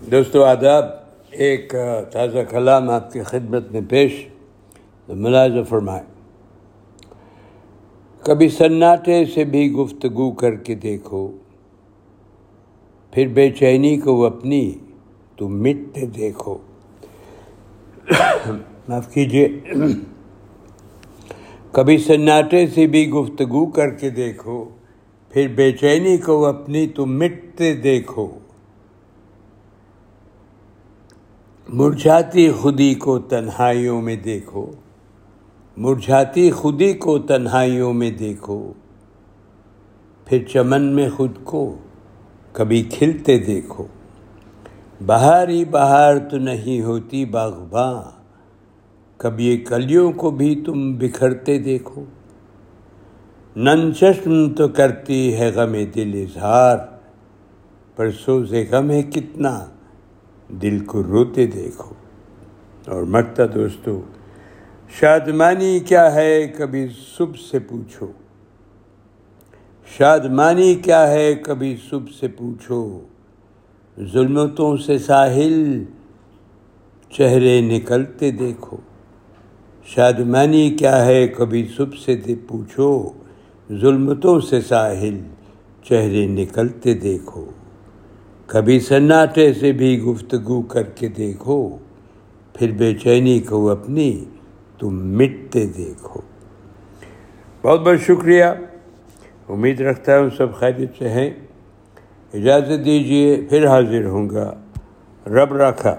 دوستو، آداب، ایک تازہ کلام آپ کی خدمت میں پیش ملاحظہ فرمائے کبھی سناٹے سے بھی گفتگو کر کے دیکھو، پھر بے چینی کو اپنی تو مٹتے دیکھو۔ معاف کیجیے کبھی سناٹے سے بھی گفتگو کر کے دیکھو، پھر بے چینی کو اپنی تو مٹتے دیکھو۔ مرجھاتی خودی کو تنہائیوں میں دیکھو۔ مرجھاتی خودی کو تنہائیوں میں دیکھو۔ پھر چمن میں خود کو کبھی کھلتے دیکھو۔ بہار ہی بہار تو نہیں ہوتی باغباں۔ کبھی کلیوں کو بھی تم بکھرتے دیکھو۔ نن چشم تو کرتی ہے غم دل اظہار۔ پر سوزے غم ہے کتنا۔ دل کو روتے دیکھو۔ اور مرتا دوستو، شادمانی کیا ہے کبھی صبح سے پوچھو۔ شادمانی کیا ہے کبھی صبح سے پوچھو۔ ظلمتوں سے ساحل چہرے نکلتے دیکھو۔ شادمانی کیا ہے کبھی صبح سے پوچھو۔ ظلمتوں سے ساحل چہرے نکلتے دیکھو۔ کبھی سناٹے سے بھی گفتگو کر کے دیکھو، پھر بے چینی کو اپنی تم مٹتے دیکھو۔ بہت بہت شکریہ۔ امید رکھتا ہوں سب خیریت سے ہیں۔ اجازت دیجیے پھر حاضر ہوں گا۔ رب رکھا